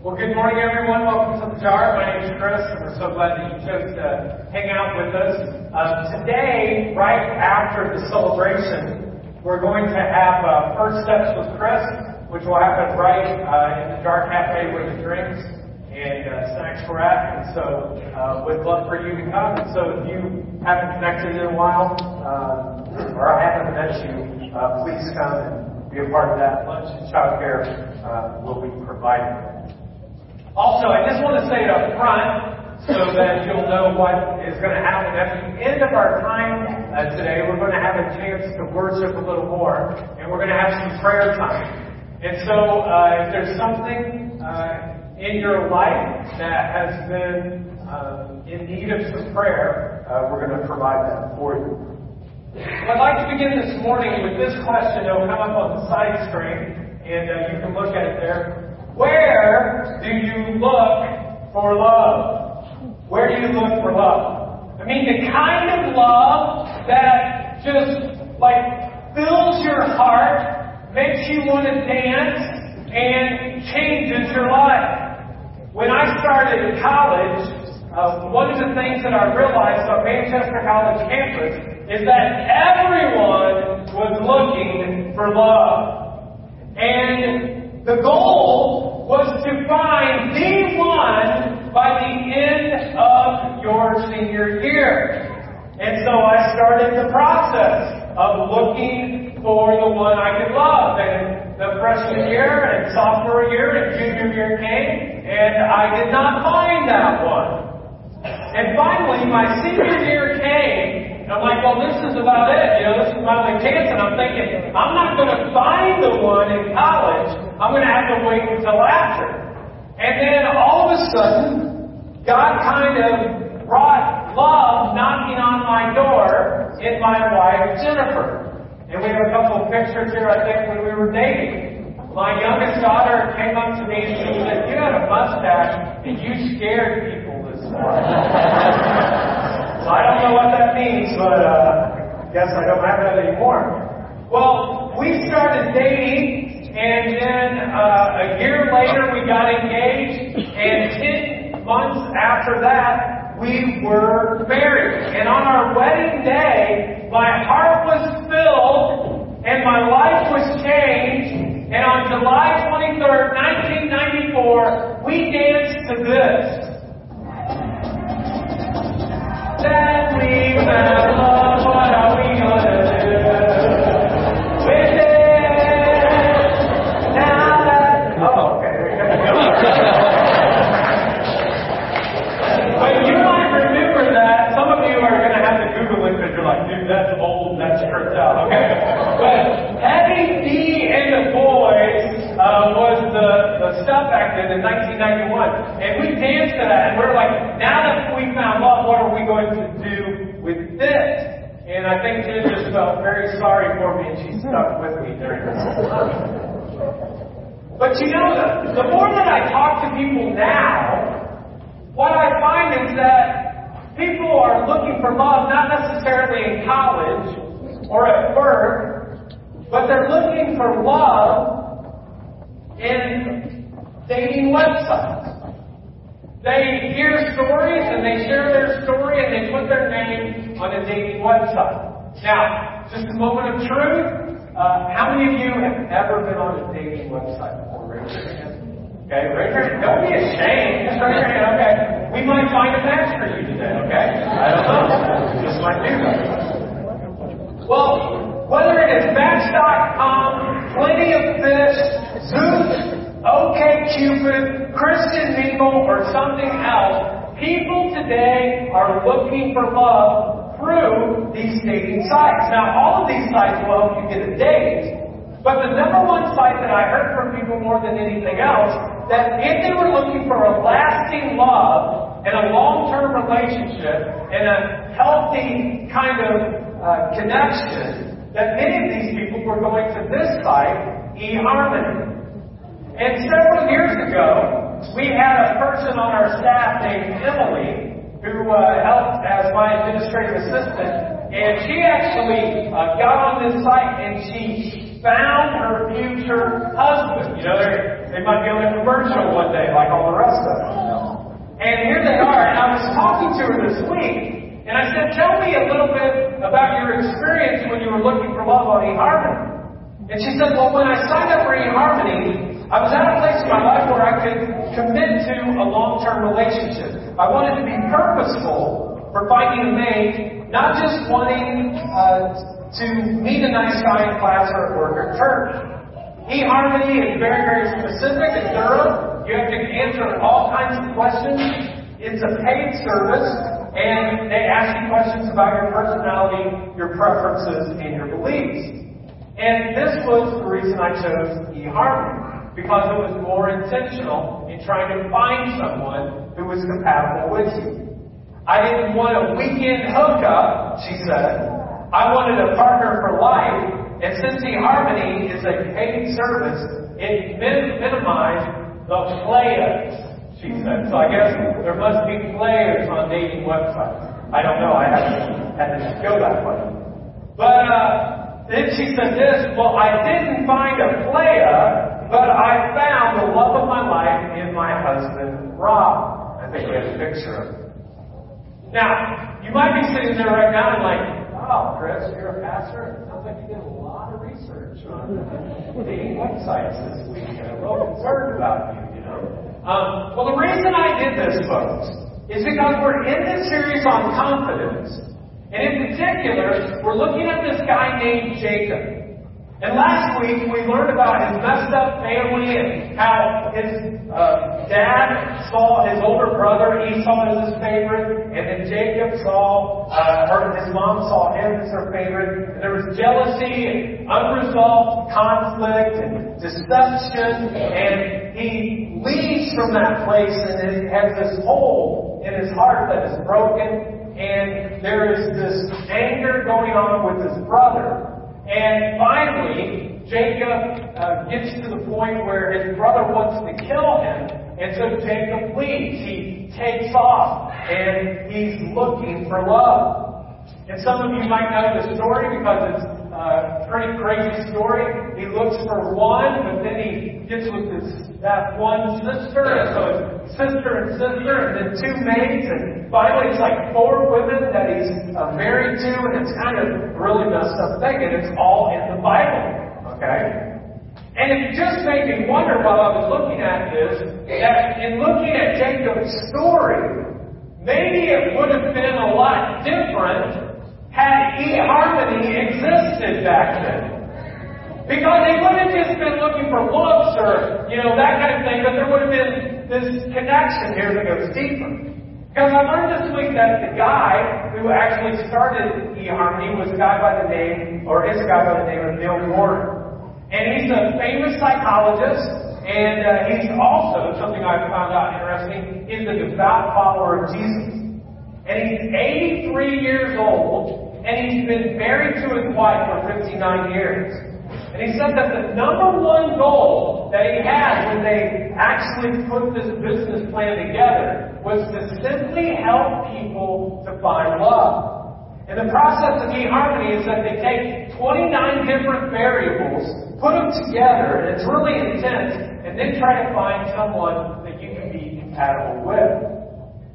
Well, good morning, everyone. Welcome to the Jar. My name is Chris, and we're so glad that you chose to hang out with us. Uh, today, right after the celebration, we're going to have uh, First Steps with Chris, which will happen right uh, in the Jar Cafe where the drinks and uh, snacks were at. And so, uh, we'd love for you to come. And so, if you haven't connected in a while, uh, or I haven't met you, uh, please come and be a part of that. Lunch and childcare uh, will be provided. Also, I just want to say it up front so that you'll know what is going to happen. At the end of our time uh, today, we're going to have a chance to worship a little more, and we're going to have some prayer time. And so, uh, if there's something uh, in your life that has been um, in need of some prayer, uh, we're going to provide that for you. I'd like to begin this morning with this question. It'll come up on the side screen, and uh, you can look at it there. Where do you look for love? Where do you look for love? I mean, the kind of love that just like fills your heart, makes you want to dance, and changes your life. When I started college, uh, one of the things that I realized on Manchester College campus is that everyone was looking for love. And the goal was to find the one by the end of your senior year. And so I started the process of looking for the one I could love. And the freshman year and sophomore year and junior year came, and I did not find that one. And finally, my senior year came, and I'm like, well, this is about it. You know, this is my only chance. And I'm thinking, I'm not going to find the one in college. I'm going to have to wait until after. And then all of a sudden, God kind of brought love knocking on my door in my wife, Jennifer. And we have a couple of pictures here, I think, when we were dating. My youngest daughter came up to me and she said, You had a mustache and you scared people this morning. so I don't know what that means, but uh, I guess I don't have that anymore. Well, we started dating, and then uh, a year later we got engaged, and 10 months after that, we were married. And on our wedding day, my heart was filled and my life was changed. And on July 23rd, 1994, we danced to this. That we found love, what are we gonna do with it? Now that, oh, okay, there you go. But you might remember that. Some of you are going to have to Google it because you're like, dude, that's old, that's stripped out. Okay. But Heavy D and the Boyz uh, was the, the stuff act in 1991. And we danced to that, and we're like, now that we found love, what are we going to do with this? And I think Jen just felt very sorry for me, and she stuck with me during this whole time. But you know, the, the more that I talk to people now, what I find is that people are looking for love not necessarily in college or at work, but they're looking for love in dating websites. They hear stories and they share their story and they put their name on a dating website. Now, just a moment of truth. Uh, how many of you have ever been on a dating website before? Raise your hand. Okay, raise your hand. Don't be ashamed. Just raise your hand. Okay. We might find a match for you today, okay? I don't know. Just might do that. Well, whether it is Match.com, Plenty of Fish, Zoosk, Cupid, Christian Mingle, or something else, people today are looking for love through these dating sites. Now, all of these sites will help you get a date, but the number one site that I heard from people more than anything else, that if they were looking for a lasting love and a long-term relationship and a healthy kind of uh, connection, that many of these people were going to this site, eHarmony. And several years ago, we had a person on our staff named Emily who uh, helped as my administrative assistant, and she actually uh, got on this site and she found her future husband. You know, They might be on a commercial one day, like all the rest of them. And here they are, and I was talking to her this week, and I said, Tell me a little bit about your experience when you were looking for love on eHarmony. And she said, Well, when I signed up for eHarmony, I was at a place in my life where I could commit to a long term relationship. I wanted to be purposeful for finding a mate, not just wanting uh, to meet a nice guy in class or at work or church. eHarmony is very, very specific and thorough. You have to answer all kinds of questions. It's a paid service, and they ask you questions about your personality, your preferences, and your beliefs. And this was the reason I chose eHarmony, because it was more intentional in trying to find someone who was compatible with you. I didn't want a weekend hookup, she said. I wanted a partner for life, and since eHarmony is a paid service, it min- minimized the players, she said. So I guess there must be players on dating websites. I don't know, I haven't had to go that way. But uh, then she said this, well, I didn't find a player, but I found the love of my life in my husband, Rob. I think we have a picture of him. Now, you might be sitting there right now and like, Wow, Chris, you're a pastor. It sounds like you did a lot of research on dating websites this week. I'm real concerned about you, you know. Um, well, the reason I did this, folks, is because we're in this series on confidence. And in particular, we're looking at this guy named Jacob. And last week we learned about his messed up family and how his uh, dad saw his older brother Esau as his favorite, and then Jacob saw, uh, or his mom saw him as her favorite. And there was jealousy and unresolved conflict and deception, and he leaves from that place and has this hole in his heart that is broken, and there is this anger going on with his brother. And finally, Jacob uh, gets to the point where his brother wants to kill him, and so Jacob leaves. He takes off, and he's looking for love. And some of you might know the story because it's a pretty crazy story. He looks for one, but then he gets with his that one sister, and so it's sister and sister, and then two maids, and finally it's like four women that he's uh, married to, and it's kind of really messed up thing, and it's all in the Bible, okay? And it just made me wonder while I was looking at this, that in looking at Jacob's story, maybe it would have been a lot different had eHarmony existed back then. Because they wouldn't have just been looking for looks or, you know, that kind of thing, but there would have been this connection here that goes deeper. Because I learned this week that the guy who actually started eHarmony was a guy by the name, or is a guy by the name of Neil Gordon. And he's a famous psychologist, and uh, he's also, something I found out interesting, is a devout follower of Jesus. And he's 83 years old, and he's been married to his wife for 59 years. And he said that the number one goal that he had when they actually put this business plan together was to simply help people to find love. And the process of eHarmony is that they take 29 different variables, put them together, and it's really intense, and then try to find someone that you can be compatible with.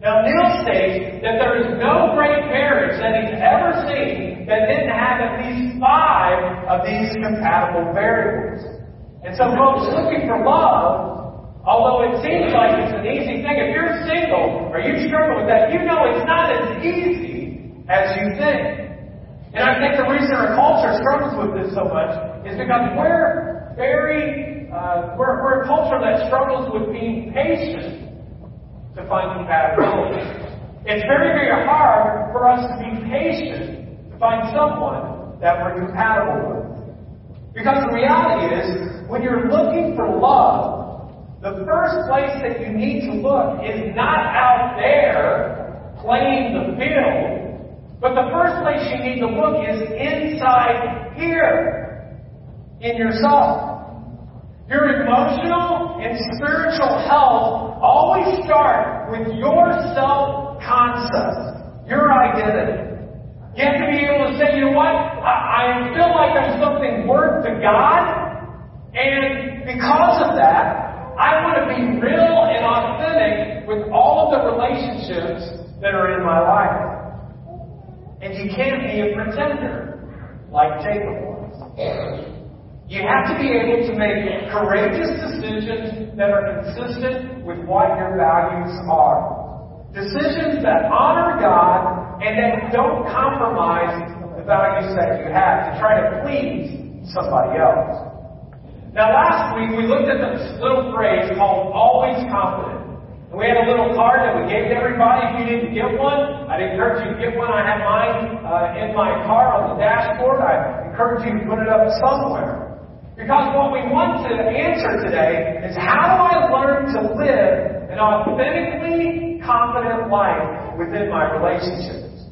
Now, Neil states that there is no great marriage that he's ever seen that didn't have at least five of these compatible variables. And so, folks, looking for love, although it seems like it's an easy thing, if you're single or you struggle with that, you know it's not as easy as you think. And I think the reason our culture struggles with this so much is because we're very, uh, we're, we're a culture that struggles with being patient to find compatibility. It's very, very hard for us to be patient to find someone that we're compatible with. Because the reality is, when you're looking for love, the first place that you need to look is not out there playing the field, but the first place you need to look is inside here in yourself. Your emotional and spiritual health always start with your self-concept, your identity. You have to be able to say, you know what? I, I feel like I'm something worth to God, and because of that, I want to be real and authentic with all of the relationships that are in my life. And you can't be a pretender like Jacob was. You have to be able to make courageous decisions that are consistent with what your values are. Decisions that honor God and that don't compromise the values that you have to try to please somebody else. Now last week we looked at this little phrase called always confident. And we had a little card that we gave to everybody. If you didn't get one, I'd encourage you to get one. I have mine uh, in my car on the dashboard. I encourage you to put it up somewhere. Because what we want to answer today is how do I learn to live an authentically confident life within my relationships?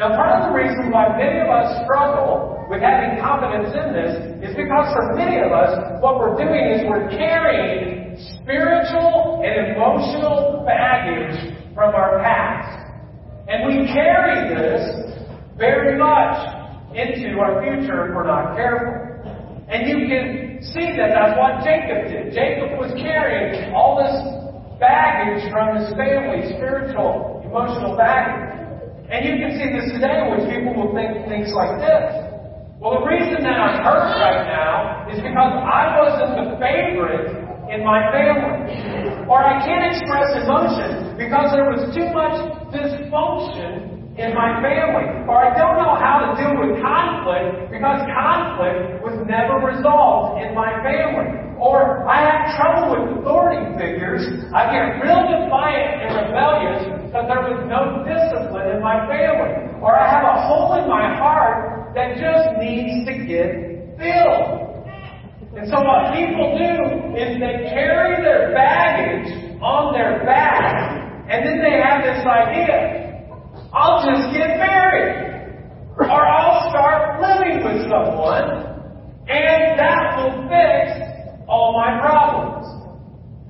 Now, part of the reason why many of us struggle with having confidence in this is because for many of us, what we're doing is we're carrying spiritual and emotional baggage from our past. And we carry this very much into our future if we're not careful. And you can see that that's what Jacob did. Jacob was carrying all this baggage from his family, spiritual, emotional baggage. And you can see this today, which people will think things like this. Well, the reason that I'm hurt right now is because I wasn't the favorite in my family. Or I can't express emotion because there was too much dysfunction in my family. Or I don't know how to deal with conflict because conflict was never resolved in my family. Or I have trouble with authority figures. I get real defiant and rebellious because there was no discipline in my family. Or I have a hole in my heart that just needs to get filled. And so what people do is they carry their baggage on their back, and then they have this idea I'll just get married. Or I'll start living with someone, and that will fix all my problems.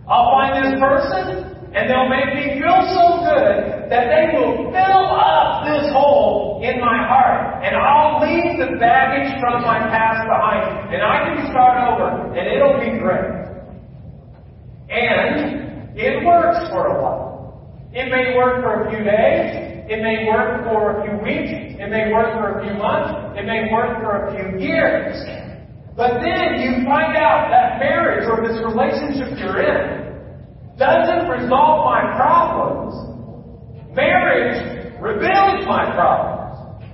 I'll find this person, and they'll make me feel so good that they will fill up this hole in my heart. And I'll leave the baggage from my past behind. And I can start over, and it'll be great. And it works for a while. It may work for a few days. It may work for a few weeks. It may work for a few months. It may work for a few years. But then you find out that marriage or this relationship you're in doesn't resolve my problems. Marriage reveals my problems.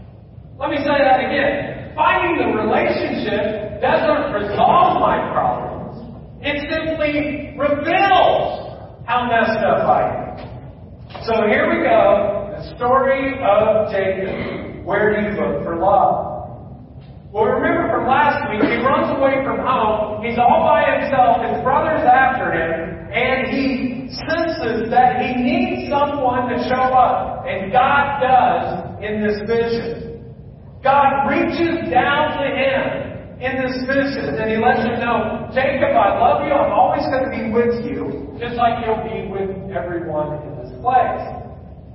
Let me say that again. Finding the relationship doesn't resolve my problems. It simply reveals how messed up I am. So here we go story of Jacob. Where do you look for love? Well, remember from last week, he runs away from home. He's all by himself. His brother's after him. And he senses that he needs someone to show up. And God does in this vision. God reaches down to him in this vision. And he lets him know, Jacob, I love you. I'm always going to be with you. Just like you'll be with everyone in this place.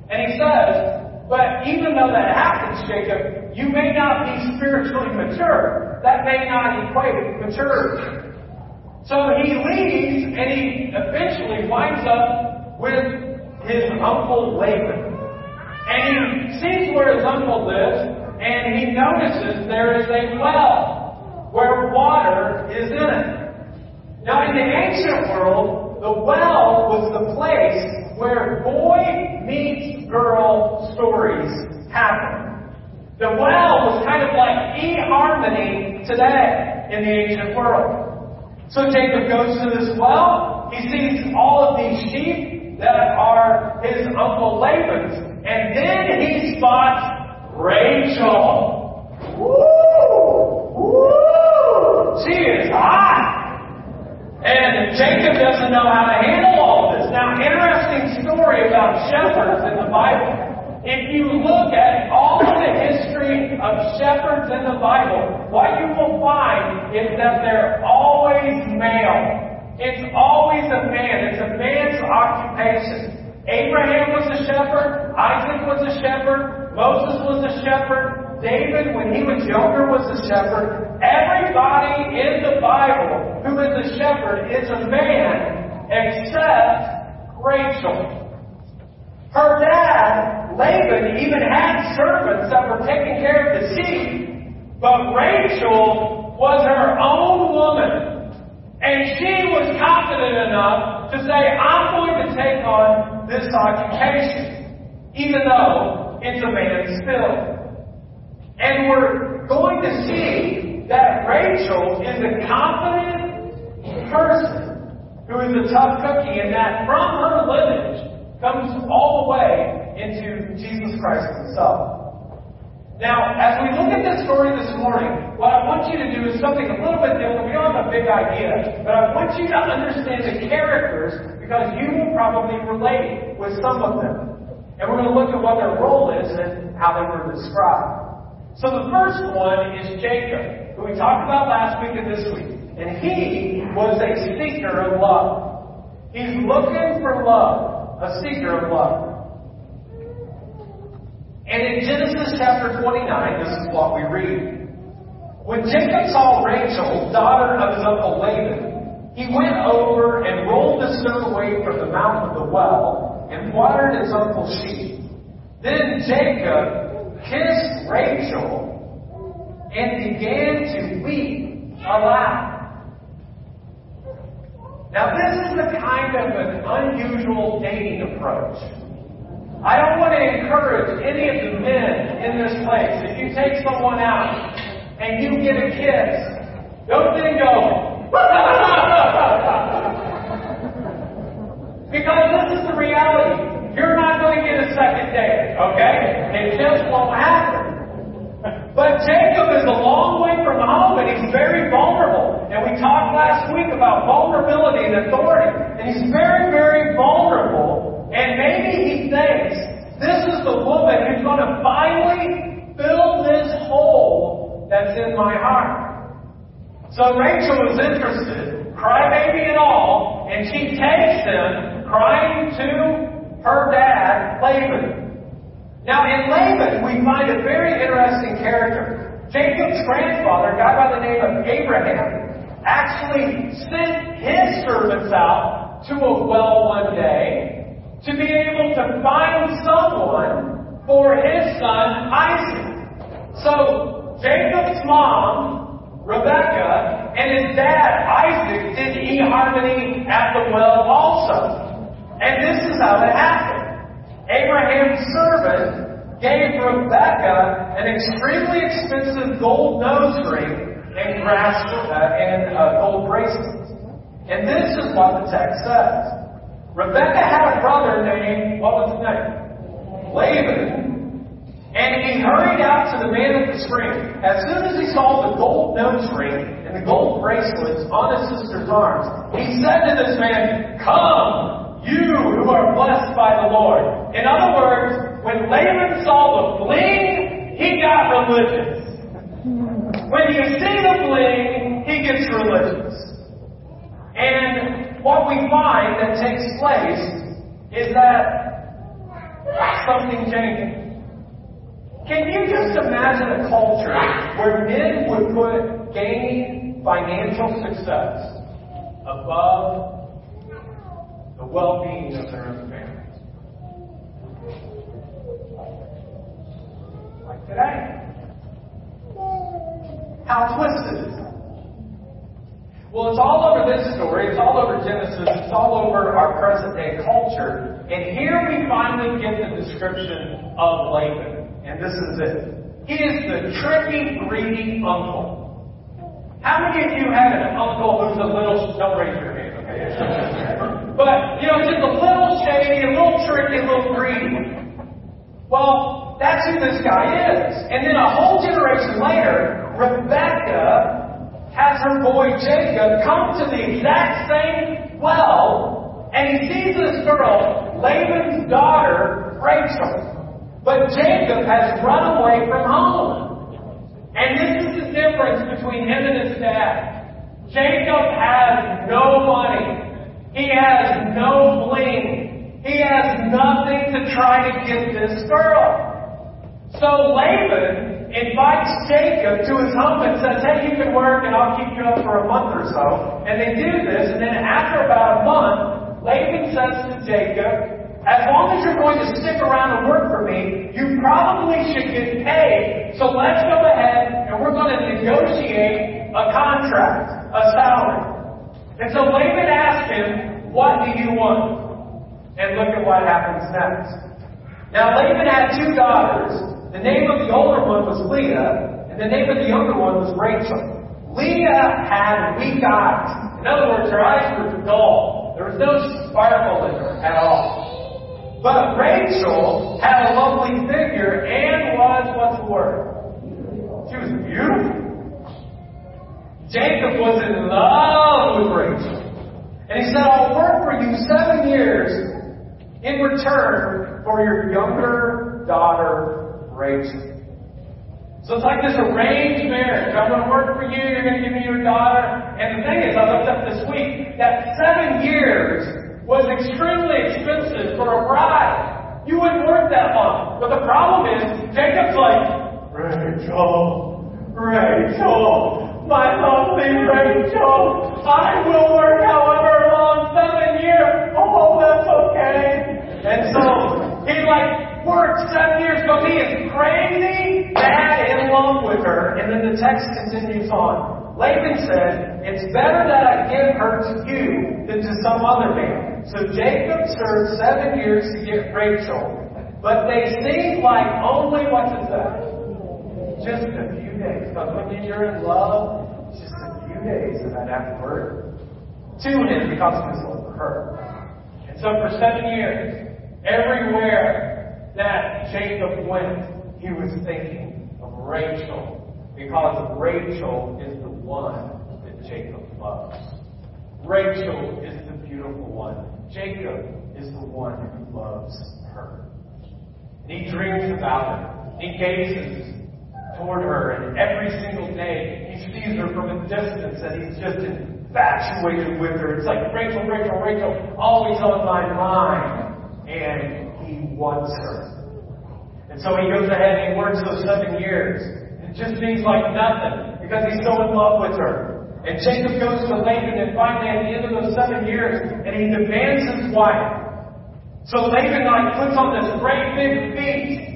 And he says, but even though that happens, Jacob, you may not be spiritually mature. That may not equate with maturity. So he leaves and he eventually winds up with his uncle Laban. And he sees where his uncle lives and he notices there is a well where water is in it. Now in the ancient world, the well was the place where boy meets girl stories happen. The well was kind of like eHarmony today in the ancient world. So Jacob goes to this well. He sees all of these sheep that are his uncle Laban's. And then he spots Rachel. Woo! Woo! She is hot. And Jacob doesn't know how to handle all. Now, interesting story about shepherds in the Bible. If you look at all of the history of shepherds in the Bible, what you will find is that they're always male. It's always a man. It's a man's occupation. Abraham was a shepherd. Isaac was a shepherd. Moses was a shepherd. David, when he was younger, was a shepherd. Everybody in the Bible who is a shepherd is a man except Rachel. Her dad, Laban, even had servants that were taking care of the sheep, but Rachel was her own woman. And she was confident enough to say, I'm going to take on this occupation, even though it's a man's field. And we're going to see that Rachel is a confident person who is a tough cookie, and that from her lineage comes all the way into Jesus Christ himself. Now, as we look at this story this morning, what I want you to do is something a little bit different. We don't have a big idea, but I want you to understand the characters because you will probably relate with some of them. And we're going to look at what their role is and how they were described. So the first one is Jacob, who we talked about last week and this week. And he was a seeker of love. He's looking for love, a seeker of love. And in Genesis chapter 29, this is what we read. When Jacob saw Rachel, daughter of his uncle Laban, he went over and rolled the stone away from the mouth of the well and watered his uncle's sheep. Then Jacob kissed Rachel and began to weep aloud. Now, this is the kind of an unusual dating approach. I don't want to encourage any of the men in this place. If you take someone out and you get a kiss, don't then go, because this is the reality. You're not going to get a second date, okay? It just won't happen. But Jacob is a long way from home and he's very vulnerable. And we talked last week about vulnerability and authority. And he's very, very vulnerable and maybe he thinks this is the woman who's going to finally fill this hole that's in my heart. So Rachel is interested, crybaby and all, and she takes him crying to her dad, Laban. Now in Laban, we find a very interesting character. Jacob's grandfather, a guy by the name of Abraham, actually sent his servants out to a well one day to be able to find someone for his son Isaac. So Jacob's mom, Rebecca, and his dad, Isaac, did eHarmony at the well also. And this is how it happened. Abraham's servant gave Rebecca an extremely expensive gold nose ring and uh, and uh, gold bracelets. And this is what the text says. Rebecca had a brother named, what was his name? Laban. And he hurried out to the man at the spring. As soon as he saw the gold nose ring and the gold bracelets on his sister's arms, he said to this man, Come, you who are blessed by the Lord. In other words, when Laban saw the bling, he got religious. When you see the bling, he gets religious. And what we find that takes place is that something changes. Can you just imagine a culture where men would put gaining financial success above the well-being of their own families? Like today. How twisted? Well, it's all over this story. It's all over Genesis. It's all over our present day culture. And here we finally get the description of Laban. And this is it. He is the tricky, greedy uncle. How many of you had an uncle who's a little, don't raise your hand, okay? but, you know, just a little shady, a little tricky, a little greedy. Well, that's who this guy is. And then a whole generation later, Rebecca has her boy Jacob come to the exact same well, and he sees this girl, Laban's daughter, Rachel. But Jacob has run away from home. And this is the difference between him and his dad. Jacob has no money. He has no bling. He has nothing to try to get this girl. So Laban invites Jacob to his home and says, Hey, you can work and I'll keep you up for a month or so. And they do this, and then after about a month, Laban says to Jacob, as long as you're going to stick around and work for me, you probably should get paid. So let's go ahead and we're going to negotiate a contract, a salary. And so Laban asked him, What do you want? And look at what happens next. Now Laban had two daughters. The name of the older one was Leah, and the name of the younger one was Rachel. Leah had weak eyes. In other words, her eyes were dull. There was no sparkle in her at all. But Rachel had a lovely figure and was, what's the word? She was beautiful. Jacob was in love with Rachel. And he said, I'll work for you seven years in return for your younger daughter, Rachel. So it's like this arranged marriage. I'm going to work for you, you're going to give me your daughter. And the thing is, I looked up this week, that seven years was extremely expensive for a bride. You wouldn't work that long. But the problem is, Jacob's like, Rachel, Rachel, my lovely Rachel, I will work however long, seven years. Oh, that's okay. And so he like worked seven years, but he is crazy bad in love with her. And then the text continues on. Laban said, It's better that I give her to you than to some other man. So Jacob served seven years to get Rachel, but they seemed like only, what's it say? Just a few days. Because when you're in love, just a few days, and then afterward, to him because of his love for her. And so for seven years, everywhere that Jacob went, he was thinking of Rachel because Rachel is the one that Jacob loves. Rachel is the beautiful one. Jacob is the one who loves her. And he dreams about her. He gazes toward her, and every single day he sees her from a distance, and he's just infatuated with her. It's like Rachel, Rachel, Rachel, always on my mind, and he wants her. And so he goes ahead and he works those seven years. It just seems like nothing because he's so in love with her. And Jacob goes to Laban, and finally at the end of those seven years, and he demands his wife. So Laban like puts on this great big feast.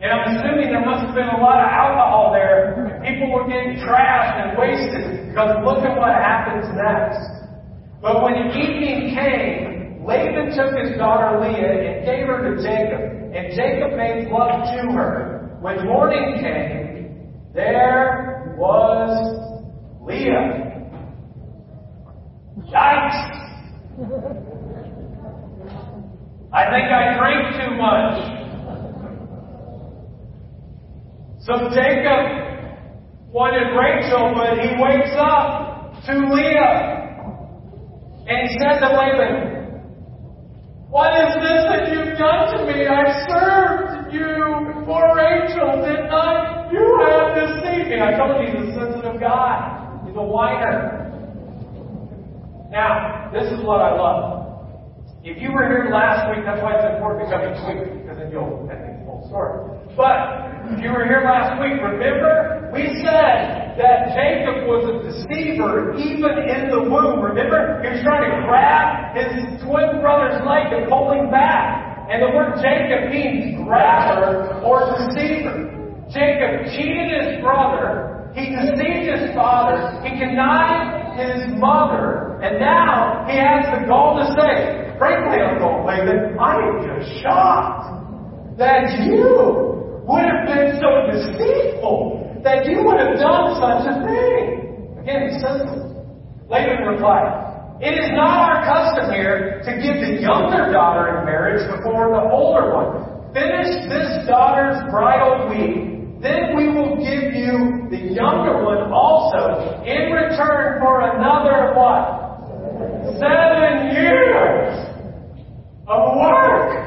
And I'm assuming there must have been a lot of alcohol there. And people were getting trashed and wasted because look at what happens next. But when evening came, Laban took his daughter Leah and gave her to Jacob, and Jacob made love to her. When morning came, there was Leah. Yikes! I think I drank too much. So Jacob wanted Rachel, but he wakes up to Leah. And he said to Laban, What is this that you've done to me? I served you for Rachel, didn't I? You have deceived me. I told you he's a sensitive guy. He's a whiner. Now, this is what I love. If you were here last week, that's why it's important to come each week, because then you'll get the whole story. But if you were here last week, remember we said that Jacob was a deceiver even in the womb. Remember? He was trying to grab his twin brother's leg and pull him back. And the word Jacob means grabber or deceiver. Jacob cheated his brother. He deceived his father. He connived his mother. And now he has the gall to say, frankly, Uncle Laban, I am just shocked that you would have been so deceitful, that you would have done such a thing. Again, he says. Laban replied, It is not our custom here to give the younger daughter in marriage before the older one. Finish this daughter's bridal week then we will give you the younger one also in return for another what? Seven years of work.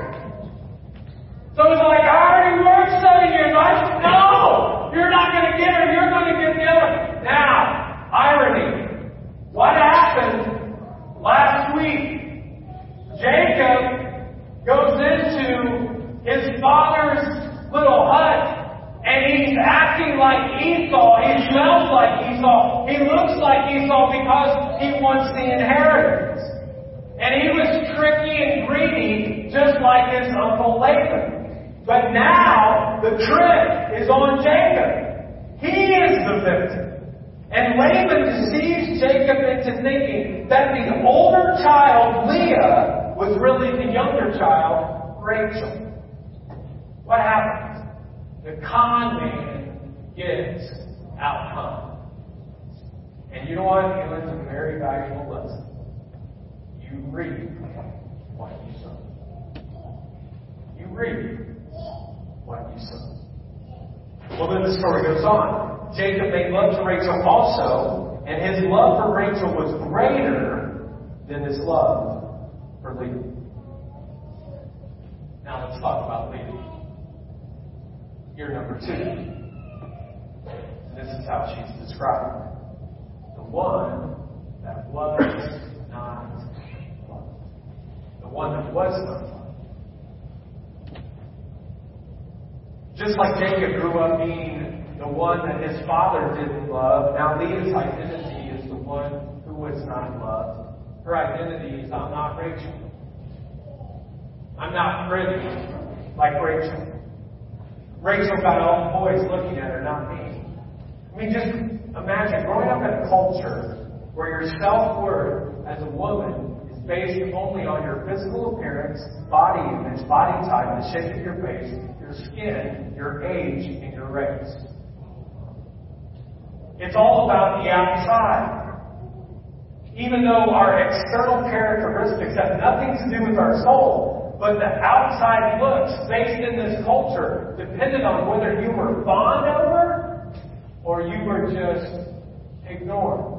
So it's like, I already worked seven years. I no, you're not going to get her. You're going to get the other. Now, irony. What happened last week? Jacob goes into his father's little hut and he's acting like Esau. He smells like Esau. He looks like Esau because he wants the inheritance. And he was tricky and greedy just like his uncle Laban. But now the trick is on Jacob. He is the victim. And Laban deceives Jacob into thinking that the older child, Leah, was really the younger child, Rachel. What happens? The con man gets outcome. And you know what? He learns a very valuable lesson. You reap what you sow. You reap what you sow. Well, then the story goes on. Jacob made love to Rachel also, and his love for Rachel was greater than his love for Leah. Now let's talk about Leah. Here, number two. This is how she's described. The one that was not loved. The one that was not loved. Just like Jacob grew up being the one that his father didn't love, now Leah's identity is the one who was not loved. Her identity is I'm not Rachel. I'm not pretty like Rachel. Rachel got all the boys looking at her, not me. I mean, just imagine growing up in a culture where your self worth as a woman based only on your physical appearance, body image, body type, the shape of your face, your skin, your age, and your race. It's all about the outside. Even though our external characteristics have nothing to do with our soul, but the outside looks based in this culture depended on whether you were fawned over or you were just ignored.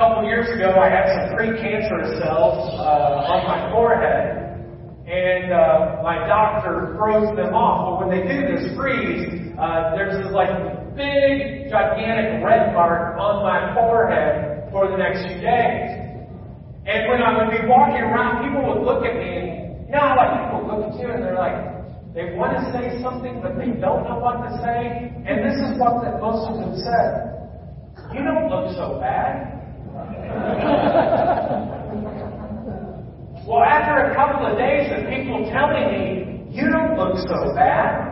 A couple years ago, I had some precancerous cells uh, on my forehead, and uh, my doctor froze them off. But when they do this freeze, uh, there's this like big, gigantic red mark on my forehead for the next few days. And when I would be walking around, people would look at me, you know like people look at you and they're like, they want to say something, but they don't know what to say. And this is what that most of them said. You don't look so bad. well, after a couple of days of people telling me, you don't look so bad,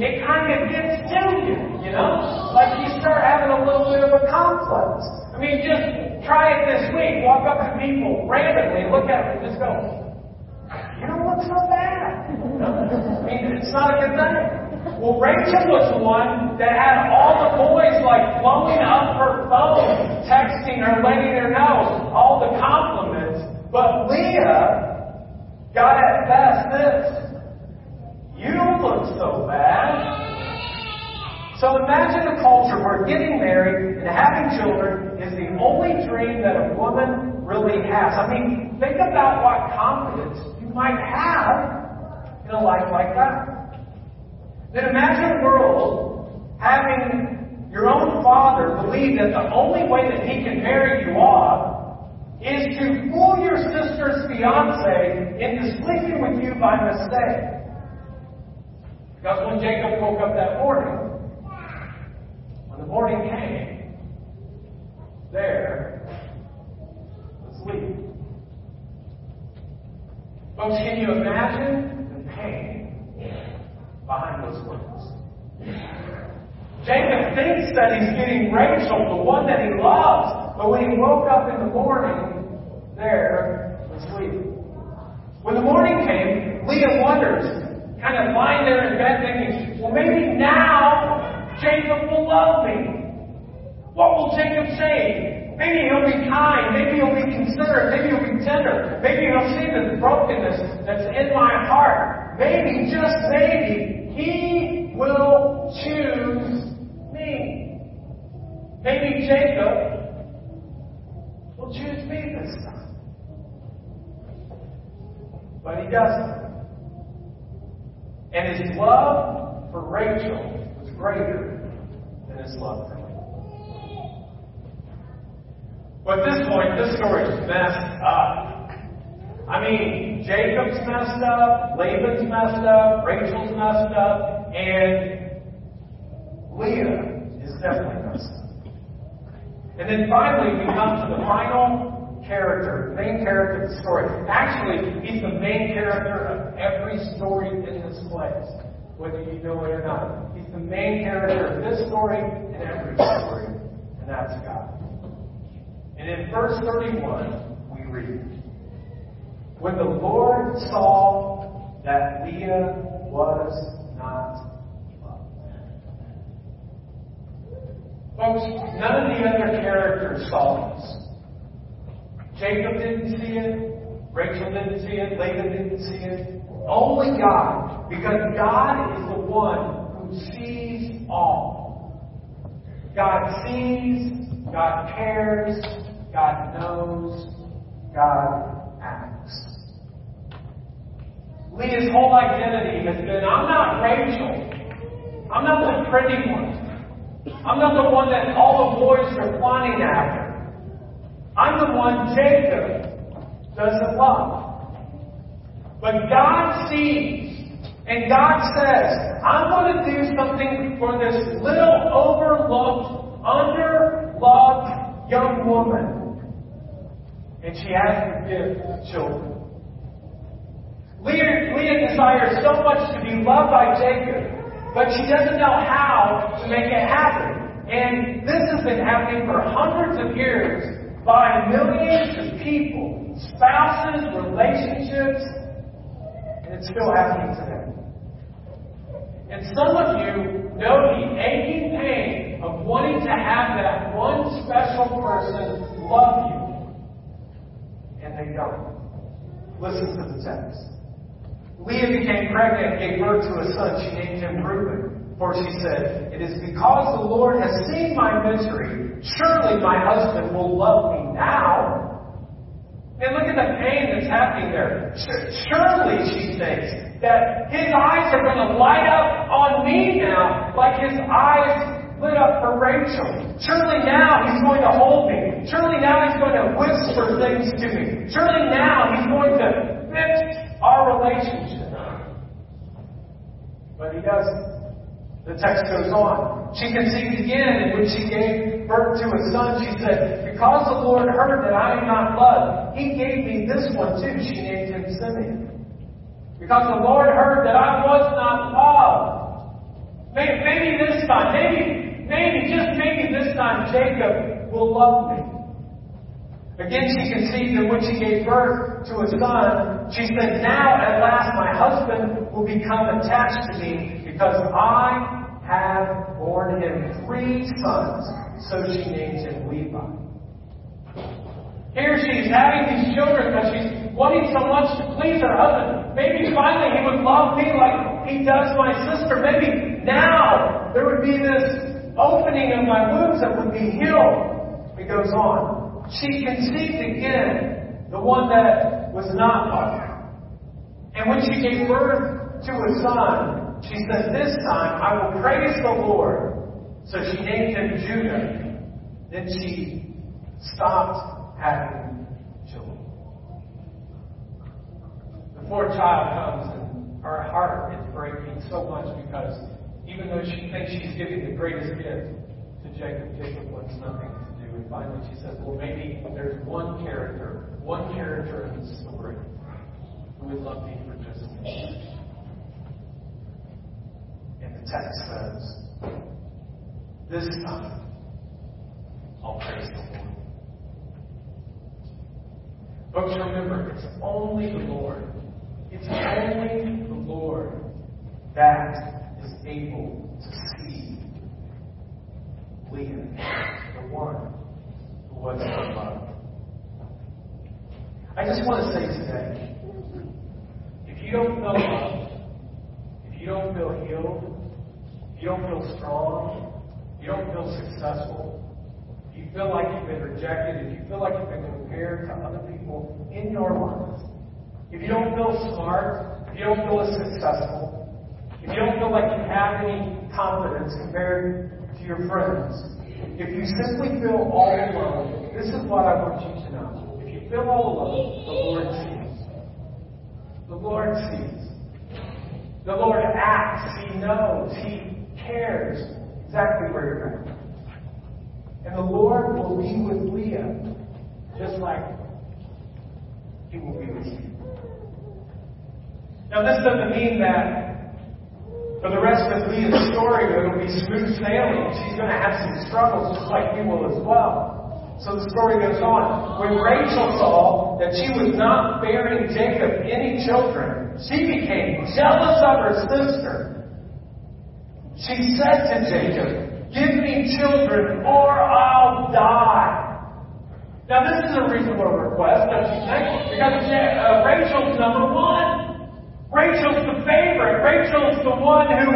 it kind of gets to you, you know? Like you start having a little bit of a complex. I mean, just try it this week. Walk up to people randomly, look at them, and just go, you don't look so bad. I mean, it's not a good thing. Well, Rachel was the one that had all the boys like blowing up her phone, texting her, letting her know all the compliments. But Leah got at best this. You don't look so bad. So imagine a culture where getting married and having children is the only dream that a woman really has. I mean, think about what confidence you might have in a life like that. Then imagine a world having your own father believe that the only way that he can marry you off is to fool your sister's fiance into sleeping with you by mistake. Because when Jacob woke up that morning, when the morning came, there was Leah. Folks, can you imagine behind those words? Jacob thinks that he's getting Rachel, the one that he loves, but when he woke up in the morning, there was Leah. When the morning came, Leah wonders, kind of lying there in bed thinking, well, maybe now Jacob will love me. What will Jacob say? Maybe he'll be kind. Maybe he'll be considerate. Maybe he'll be tender. Maybe he'll see the brokenness that's in my heart. Maybe, just maybe, he will choose me. Maybe Jacob will choose me this time. But he doesn't. And his love for Rachel was greater than his love for me. But at this point, this story is messed up. I mean, Jacob's messed up, Laban's messed up, Rachel's messed up, and Leah is definitely messed up. And then finally, we come to the final character, the main character of the story. Actually, he's the main character of every story in this place, whether you know it or not. He's the main character of this story and every story, and that's God. And in verse 31, we read, When the Lord saw that Leah was not loved. Folks, none of the other characters saw this. Jacob didn't see it. Rachel didn't see it. Laban didn't see it. Only God. Because God is the one who sees all. God sees, God cares, God knows, God acts. Leah's whole identity has been, I'm not Rachel. I'm not the pretty one. I'm not the one that all the boys are fawning after. I'm the one Jacob doesn't love. But God sees, and God says, I'm going to do something for this little overlooked, underloved young woman. And she has to give children. Leah, Leah desires so much to be loved by Jacob but she doesn't know how to make it happen. And this has been happening for hundreds of years by millions of people, spouses, relationships, and it's still happening today. And some of you know the aching pain of wanting to have that one special person love you, and they don't. Listen to the text. Leah became pregnant and gave birth to a son. She named him Reuben. For she said, It is because the Lord has seen my misery. Surely my husband will love me now. And look at the pain that's happening there. Surely, she thinks, that his eyes are going to light up on me now, like his eyes lit up for Rachel. Surely now he's going to hold me. Surely now he's going to whisper things to me. Surely now he's going to fix our relationship. But he doesn't. The text goes on. She conceived again, when she gave birth to a son, she said, Because the Lord heard that I am not loved, he gave me this one too. She named him Simeon. Because the Lord heard that I was not loved. Maybe, maybe this time, maybe, maybe, just maybe this time, Jacob will love me. Again, she conceived, and when she gave birth to a son, she said, Now at last my husband will become attached to me because I have borne him three sons. So she named him Levi. Here she's having these children, but she's wanting so much to please her husband. Maybe finally he would love me like he does my sister. Maybe now there would be this opening of my wombs that would be healed. It goes on she conceived again the one that was not loved. And when she gave birth to a son, she said, This time I will praise the Lord. So she named him Judah. Then she stopped having children. The fourth child comes, and her heart is breaking so much because even though she thinks she's giving the greatest gift to Jacob, Jacob wants nothing and finally she says, well, maybe there's one character, one character in the story who would love me for just me. And the text says, this time, I'll praise the Lord. Folks, remember, it's only the Lord. It's only the Lord that is able to see Leah, the one what's. I just want to say today, if you don't feel loved, if you don't feel healed, if you don't feel strong, you don't feel successful, if you feel like you've been rejected, if you feel like you've been compared to other people in your life, if you don't feel smart, if you don't feel as successful, if you don't feel like you have any confidence compared to your friends, if you simply feel all alone, this is what I want you to know. If you feel all alone, the Lord sees. The Lord sees. The Lord acts. He knows. He cares exactly where you're at. And the Lord will be with Leah, just like He will be with you. Now, this doesn't mean that for the rest of Leah's story it will be smooth sailing. She's going to have some struggles just like we will as well. So the story goes on. When Rachel saw that she was not bearing Jacob any children, she became jealous of her sister. She said to Jacob, Give me children or I'll die. Now, this is a reasonable request, don't you think? Because uh, Rachel's number one. Rachel's the favorite. Rachel's the one who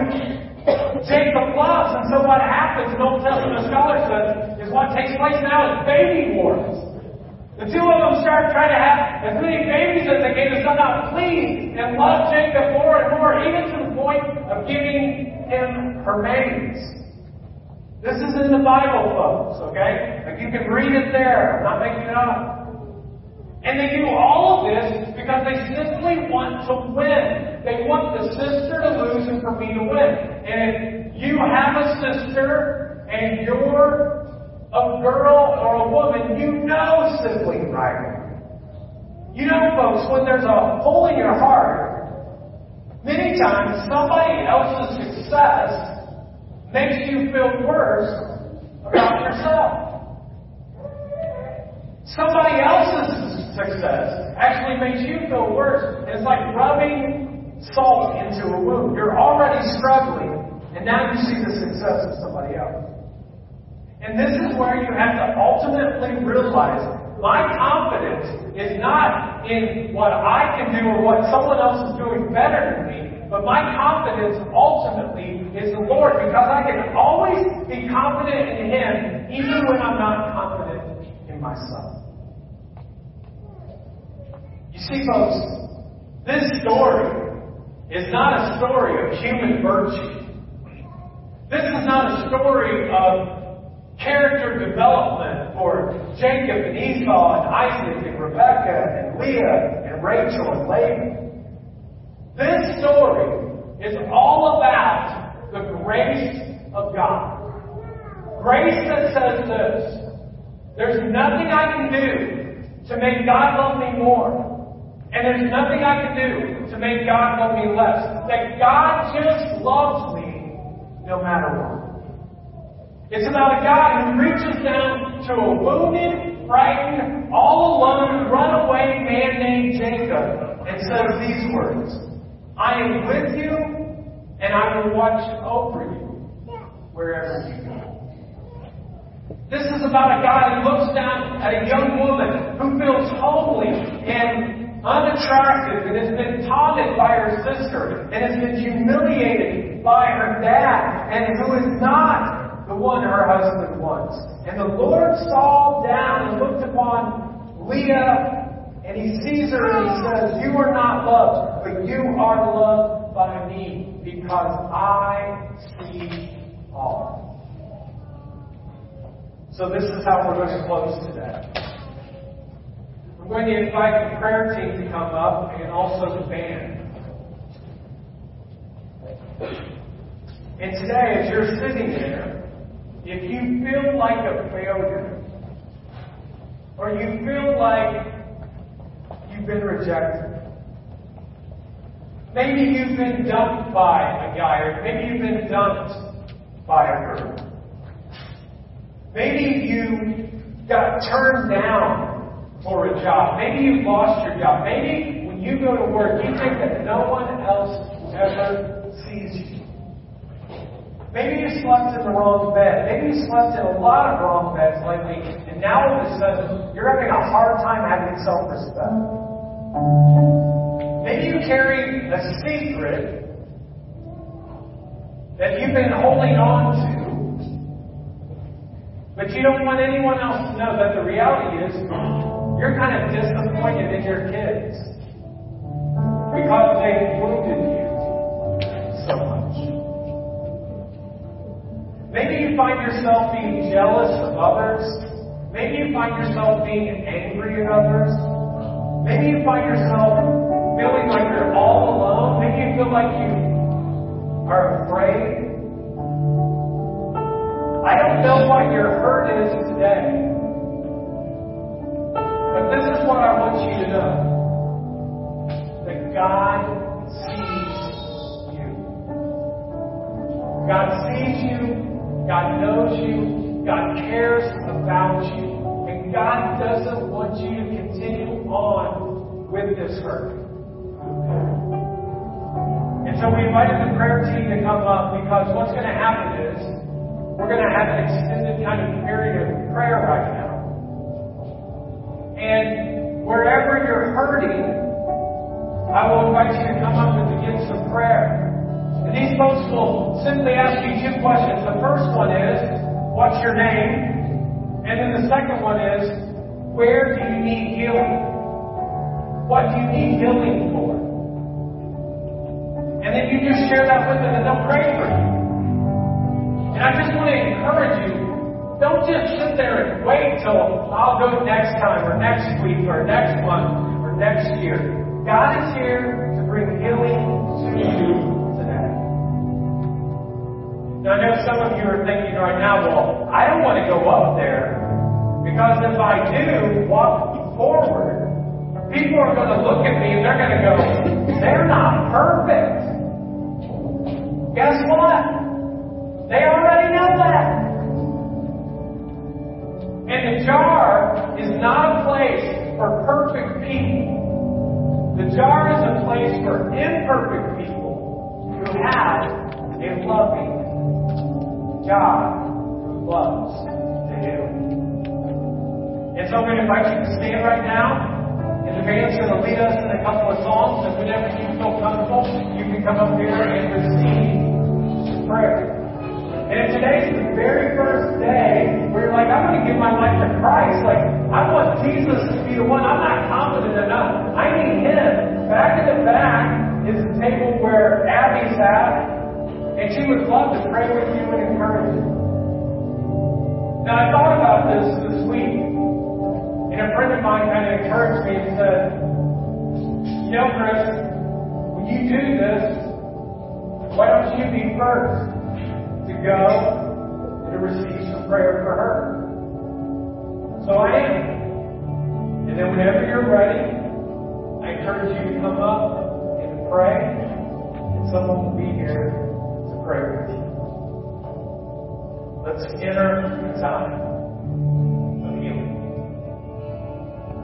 Jacob loves. And so what happens, an Old Testament scholar says, is what takes place now is baby wars. The two of them start trying to have as many babies as they can to somehow please and love Jacob more and more, even to the point of giving him her maids. This is in the Bible, folks, okay? Like you can read it there. I'm not making it up. And they do all of this because they simply want to win. They want the sister to lose and for me to win. And if you have a sister and you're a girl or a woman, you know sibling rivalry. You know, folks, when there's a hole in your heart, many times somebody else's success makes you feel worse about yourself. Somebody else's success actually makes you feel worse. It's like rubbing salt into a wound. You're already struggling, and now you see the success of somebody else. And this is where you have to ultimately realize my confidence is not in what I can do or what someone else is doing better than me, but my confidence ultimately is the Lord because I can always be confident in Him even when I'm not confident in myself. You see, folks, this story is not a story of human virtue. This is not a story of character development for Jacob and Esau and Isaac and Rebekah and Leah and Rachel and Laban. This story is all about the grace of God. Grace that says this there's nothing I can do to make God love me more. And there's nothing I can do to make God love me less. That God just loves me no matter what. It's about a God who reaches down to a wounded, frightened, all alone, runaway man named Jacob and says these words I am with you and I will watch over you wherever you go. This is about a guy who looks down at a young woman who feels homely and unattractive and has been taunted by her sister and has been humiliated by her dad and who is not the one her husband wants. And the Lord saw down and looked upon Leah and he sees her and he says, You are not loved, but you are loved by me because I see all. So this is how we're going to close today. I'm going to invite the prayer team to come up and also the band. And today, as you're sitting there, if you feel like a failure, or you feel like you've been rejected, maybe you've been dumped by a guy, or maybe you've been dumped by a girl. Maybe you got turned down for a job. Maybe you've lost your job. Maybe when you go to work, you think that no one else ever sees you. Maybe you slept in the wrong bed. Maybe you slept in a lot of wrong beds lately, and now all of a sudden you're having a hard time having self-respect. Maybe you carry a secret that you've been holding on to but you don't want anyone else to know that the reality is you're kind of disappointed in your kids because they wounded you so much. Maybe you find yourself being jealous of others. Maybe you find yourself being angry at others. Maybe you find yourself feeling like you're all alone. Maybe you feel like you are afraid. I don't know what your hurt is today. But this is what I want you to know. that God sees you. God sees you, God knows you, God cares about you, and God doesn't want you to continue on with this hurt. And so we invited the prayer team to come up because what's going to happen is we're going to have an extended kind of period of prayer right now. And wherever you're hurting, I will invite you to come up and begin some prayer. And these folks will simply ask you two questions. The first one is, what's your name? And then the second one is, where do you need healing? What do you need healing for? And then you just share that with them and they'll pray for you. And I just want to encourage you, don't just sit there and wait till I'll it next time or next week or next month or next year. God is here to bring healing to you today. Now I know some of you are thinking right now, well, I don't want to go up there because if I do walk forward, people are going to look at me and they're going to go, they're not perfect. Guess what? They already know that. Loving God who loves to heal. And so I'm going to invite you to stand right now. And the band's going to lead us in a couple of songs. And whenever you feel comfortable, you can come up here and receive prayer. And today's the very first day where you're like, I'm going to give my life to Christ, like, I want Jesus to be the one. I'm not confident enough. I need Him. Back in the back is the table where Abby's at, and she would love to pray with you and encourage you. Now, I thought about this this week, and a friend of mine kind of encouraged me and said, You know, Chris, when you do this, why don't you be first? to go and to receive some prayer for her. So I am. And then whenever you're ready, I encourage you to come up and to pray, and someone will be here you. Let's enter the time.